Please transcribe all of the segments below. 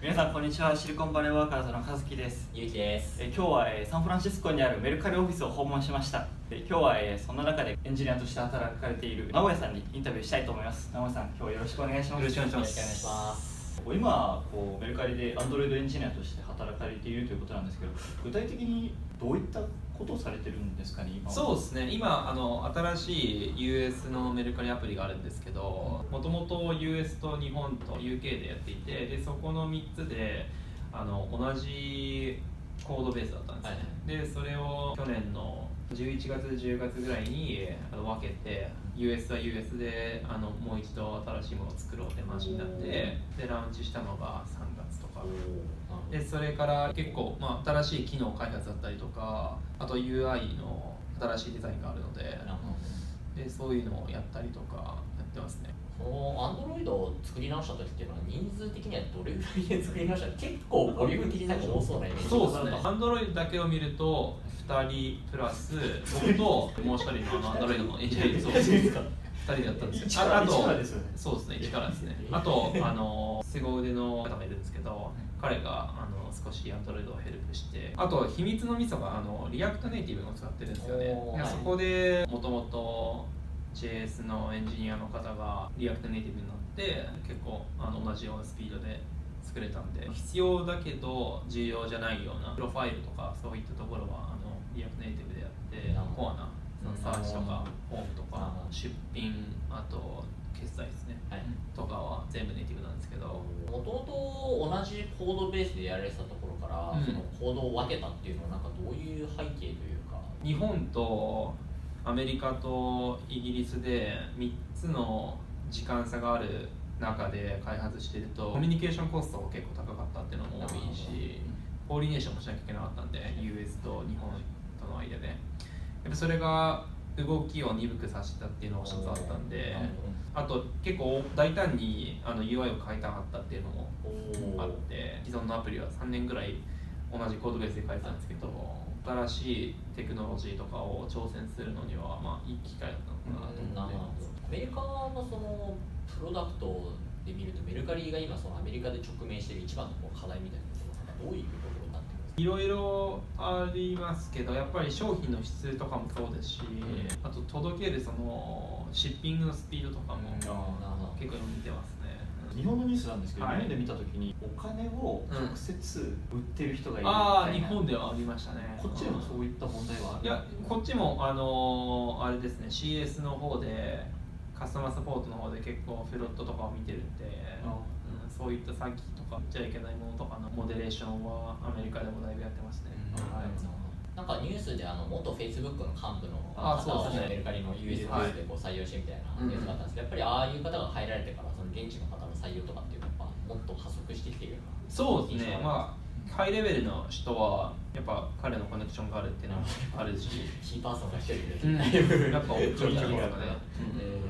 皆さんこんにちは。シリコンバレーワーカーズの和樹です。ゆうきです。え今日はえサンフランシスコにあるメルカリオフィスを訪問しました。で今日はえそんな中でエンジニアとして働かれている直江さんにインタビューしたいと思います。直江さん今日はよろしくお願いします。よろしくお願いします今こうメルカリで Android エンジニアとして働かれているということなんですけど具体的にどういったことをされてるんですかねそうですね。今あの新しい US のメルカリアプリがあるんですけどもともと US と日本と UK でやっていてでそこの3つであの同じコードベースだったんですよ、はい。でそれを去年の11月10月ぐらいにあの分けて US は US であのもう一度新しいものを作ろうって話になってでラウンチしたのが3月とか。でそれから結構、まあ、新しい機能開発だったりとかあと UI の新しいデザインがあるのででそういうのをやったりとかやってますねその Android を作り直した時っていうのは人数的にはどれぐらいで作り直したの結構ボリューム的になんか多そうなイメージ。そうですね。Android だけを見ると2人プラス僕ともう1人のあの Android のエンジニアそう2人でやったんですよ。ああとそうですね1からですね。あとあの凄腕の方がいるんですけど彼があの少し Android をヘルプしてあと秘密のミソがあの React Native を使ってるんですよね。そこでもともと JS のエンジニアの方が React Native になって結構あの同じようなスピードで作れたんで必要だけど重要じゃないようなプロファイルとかそういったところはあの React Native でやってコアなそのサーチとかホームとか出品あと決済ですね。はい。とかは全部ネイティブなんですけど。もともと同じコードベースでやられてたところから、うん。そのコードを分けたっていうのはなんかどういう背景というか？日本とアメリカとイギリスで3つの時間差がある中で開発してるとコミュニケーションコストが結構高かったっていうのも多いしコーディネーションもしなきゃいけなかったんで US と日本との間で。やっぱそれが動きを鈍くさせたっていうのが一つあったんであと結構大胆にあの UI を変えたかったっていうのもあって既存のアプリは3年ぐらい同じコードベースで書いてたんですけど新しいテクノロジーとかを挑戦するのにはまあいい機会だったのかなと思って。ますアメリカのそのプロダクトで見るとメルカリが今そのアメリカで直面している一番のこう課題みたいなところどういうところになってますいろいろありますけどやっぱり商品の質とかもそうですし、あと届けるそのシッピングのスピードとかも日本のニュースなんですけど、はい。日本で見たときにお金を直接売ってる人がいるみああ日たいな、本ではありましたね。こっちでもそういった問題はある？いやこっちもあのーあれですね CS の方でカスタマーサポートの方で結構フロットとかを見てるんで、あうん、そういった詐欺とか言っちゃいけないものとかのモデレーションはアメリカでもだいぶやってますね、はい。なんかニュースであの元フェイスブックの幹部のあ方をそうですね。メルカリの US ベはいースでこう採用してみたいなニュースがあったんですけど、やっぱりああいう方が入られてからその現地の方の採用とかっていうのはもっと加速してきているようなそうですね。まあハイレベルの人はやっぱ彼のコネクションがあるっていうのもあるし、キーパーソンが一人でやっぱ大きいところがね、えー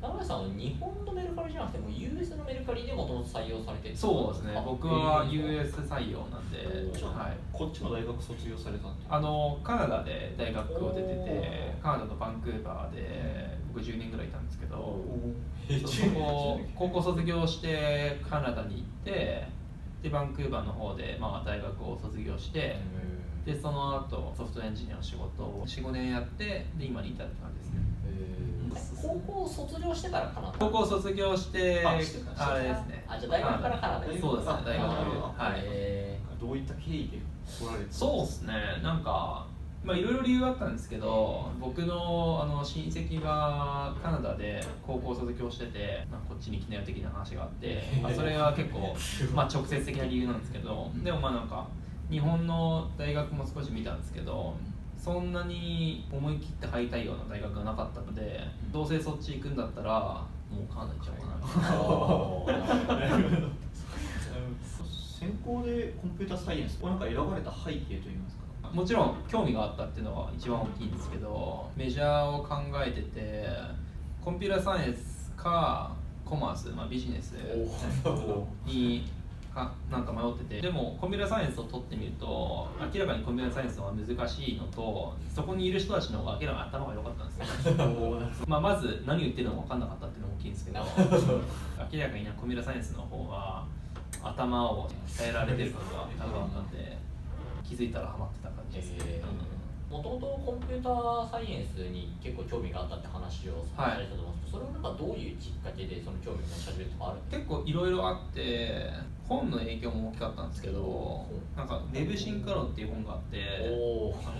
名古屋さんは日本のメルカリじゃなくても US のメルカリでもともと採用されてる。そうですね。あ僕はえー。US 採用なんで、うんはい、こっちの大学卒業されたんであのカナダで大学を出ててカナダのバンクーバーで僕10年ぐらいいたんですけどそそこ高校卒業してカナダに行ってでバンクーバーの方で、まあ、大学を卒業してでその後ソフトエンジニアの仕事を45年やってで今に至る感じですね高校卒業してからカナダ高校卒業してあしてから。あれですね。あじゃあ大学からカナダにそうですねあ大学あはい。えどういった経緯で来られてそうですね。なんかまあいろいろ理由があったんですけど僕のあの親戚がカナダで高校卒業してて、まあ、こっちに来なよ的な話があって、まあ、それは結構、まあ、直接的な理由なんですけどでもまあなんか日本の大学も少し見たんですけどそんなに思い切って入りたいような大学がなかったのでどうせそっち行くんだったらもうカナダ行っちゃおうかな。ー。専攻でコンピューターサイエンスこれなんか選ばれた背景といいますか。もちろん興味があったっていうのは一番大きいんですけどメジャーを考えててコンピューターサイエンスかコマース、まあ、ビジネスにかなんか迷ってて。でもコンピューターサイエンスを取ってみると明らかにコンピューターサイエンスの方が難しいのとそこにいる人たちの方が明らかに頭が良かったんですよ。まあまず何を言ってるのか分かんなかったっていうのも大きいんですけど明らかにコンピューターサイエンスの方が頭を鍛えられてることが多分あったんで気づいたらハマってた感じです。ね、えもともとコンピューターサイエンスに結構興味があったって話をされたと思うんですけど、それはなんかどういうきっかけでその興味を持ち始めるとかある結構いろいろあって本の影響も大きかったんですけどなんか「ウェブ進化論」っていう本があって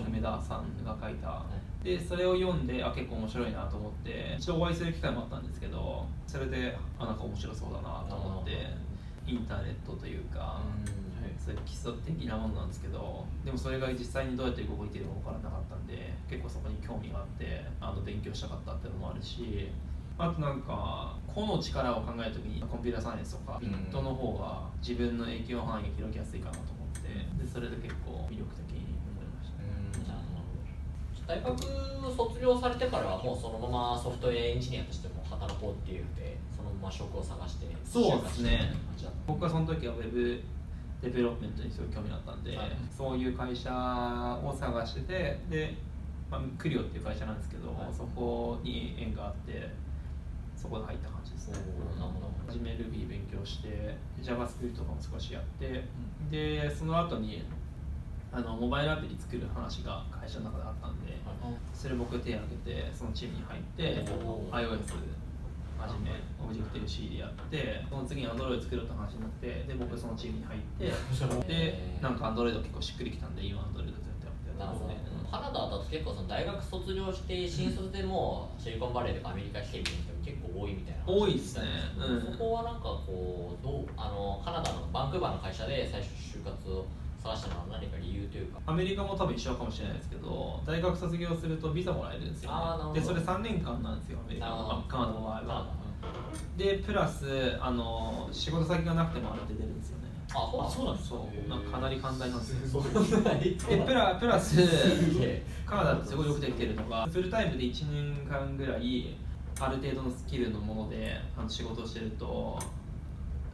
梅田さんが書いた。でそれを読んであ結構面白いなと思って一度お会いする機会もあったんですけどそれであなんか面白そうだなと思ってインターネットというかそういう基礎的なものなんですけどでもそれが実際にどうやって動いているか分からなかったんで結構そこに興味があってあの勉強したかったっていうのもあるしあとなんか個の力を考えるときにコンピューターサイエンスとかビットの方が自分の影響範囲が広げやすいかなと思ってでそれで結構魅力的に思いました大学を卒業されてからはもうそのままソフトウェアエンジニアとしても働こうっていうのでそのまま職を探してそうですね。僕はその時は web development にすごい興味があったんで、はい。そういう会社を探しててで、まあ、クリオっていう会社なんですけど、はい。そこに縁があってそこで入った感じですね。おーなるほど。初め Ruby 勉強して JavaScript とかも少しやって、でその後にあのモバイルアプリ作る話が会社の中であったんで、それ僕手を挙げてそのチームに入って iOS はじめオブジェクティブ C でやってその次に Android 作ろうって話になってで僕そのチームに入って でなんか Android 結構しっくりきたんで今 Android ずっとやってますねカナダだと結構その大学卒業して新卒でもシリコンバレーとかアメリカ来てみる人も結構多いみたいな話多いですね。うん。そこはなんかこうどうあのカナダのバンクーバーの会社で最初就活を探したのは何か理由というか。アメリカも多分一緒かもしれないですけど大学卒業するとビザもらえるんですよ、ね、でそれ3年間なんですよアメリカの。カナダの場合は。でプラスあの仕事先がなくてもあれって出るんですよね。ダあそうなんです。そう。なんかかなり寛大なんですよ。でプラプラス カナダってすごいよくできてるのがフルタイムで1年間ぐらいある程度のスキルのものであの仕事をしてると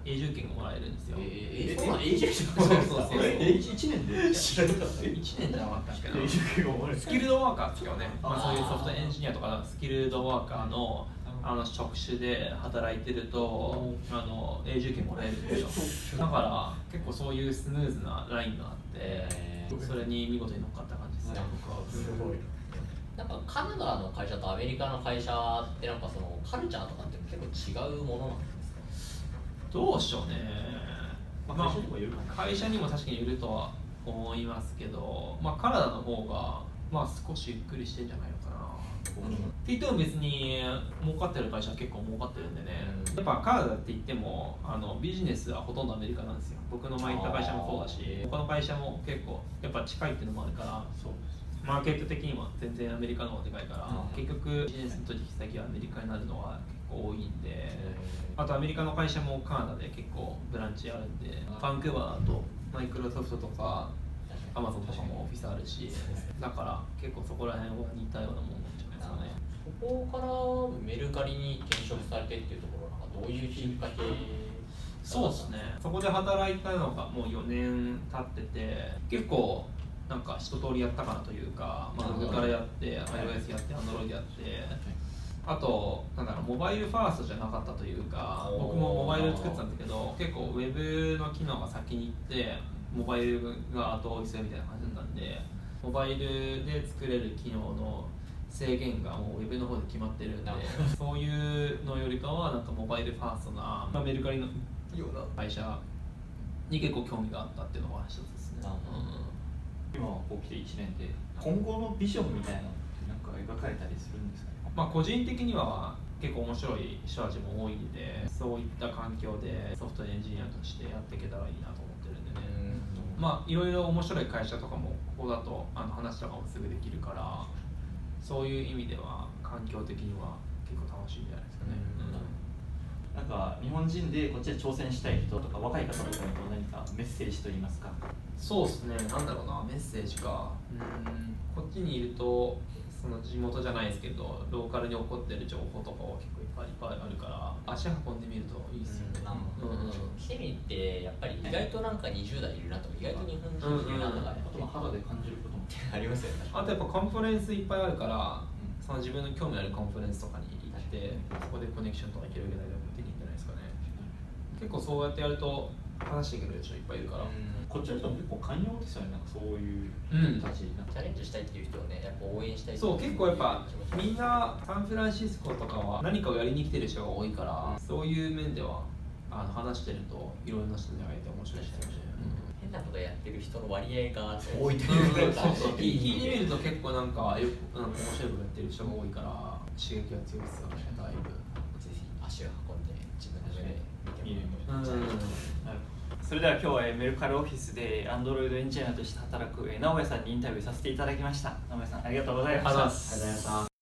永住権がもらえるんですよ、えー、そうなん永住権そうそうそうえ1年で知らなかった1年じゃなかったっけな永住権がもらえるスキルドワーカーですよね、まあ、そういうソフトエンジニアとかスキルドワーカーのあの職種で働いてるとあの永住権もらえるんですよだから結構そういうスムーズなラインがあってえーそれに見事に乗っかった感じですねすごいなんかカナダの会社とアメリカの会社ってなんかそのカルチャーとかって結構違うものなんですかどうしようね、まあ会社にもよる会社にも確かによるとは思いますけど、まあ、カナダの方が、まあ、少しゆっくりしてんじゃないのかな。って言っても別に儲かってる会社は結構儲かってるんでね、うん。やっぱカナダって言ってもあのビジネスはほとんどアメリカなんですよ。僕の前行った会社もそうだし他の会社も結構やっぱ近いっていうのもあるから。そうマーケット的には全然アメリカの方がでかいからうん。結局ビジネスの取引先はアメリカになるのは結構多いんであとアメリカの会社もカナダで結構ブランチあるんでバンクーバーだとマイクロソフトとかアマゾンとかもオフィスあるしだから結構そこら辺は似たようなもんなんじゃないですかね。そこからメルカリに転職されてっていうところなんかどういうきっか。けそうですね。そこで働いたのがもう4年経ってて結構なんか一通りやったかなというか、まあ、なるほど。Web からやって iOS やって Android やってあとなんだろうモバイルファーストじゃなかったというか僕もモバイル作ってたんだけど結構 Web の機能が先に行ってモバイルが後追いするみたいな感じだったんでモバイルで作れる機能の制限がもう Web の方で決まってるんでそういうのよりかはなんかモバイルファーストな、まあ、メルカリのような。会社に結構興味があったっていうのが一つですね今こう来て1年で。今後のビジョンみたいなのってなんか描かれたりするんですかね？まあ、個人的には結構面白い人たちも多いんでそういった環境でソフトエンジニアとしてやっていけたらいいなと思ってるんでね、まあいろいろ面白い会社とかもここだとあの話とかもすぐできるからそういう意味では環境的には結構楽しいんじゃないですかね、なんか日本人でこっちで挑戦したい人とか若い方とかに何かメッセージといいますか。そうですね。なんだろうな。メッセージか。うん。こっちにいるとその地元じゃないですけどローカルに起こってる情報とかは結構いっぱいいっぱいあるから足運んでみるといいですよね、なるほどうんうん来てみてやっぱり意外となんか20代いるなとか意外と日本人いるなとかやっあとは肌で感じることもぱありますよね。あとやっぱコンファレンスいっぱいあるから、その自分の興味あるコンファレンスとかに行ってそこでコネクションとか広げられる。のっていいんじゃないですかね結構そうやってやると話してくれる人いっぱいいるから、こっちの人も結構寛容ですよね。なんかそういううん人たちなんかチャレンジしたいっていう人をねやっぱ応援したいそう結構やっぱみんなサンフランシスコとかは何かをやりに来てる人が多いからそういう面ではあの話してるといろんな人に会えて面白いですよね、変なことやってる人の割合が多いとう。ん。いうかそうそう。聞いてみると結構なんかよくなんか面白いことやってる人が多いから刺激が強いですよねだいぶ。ぜひ足を見なるほどそれでは今日はえーメルカリオフィスで Android エンジニアとして働くえー直哉さんにインタビューさせていただきました。直哉さんありがとうございました。ありがとうございました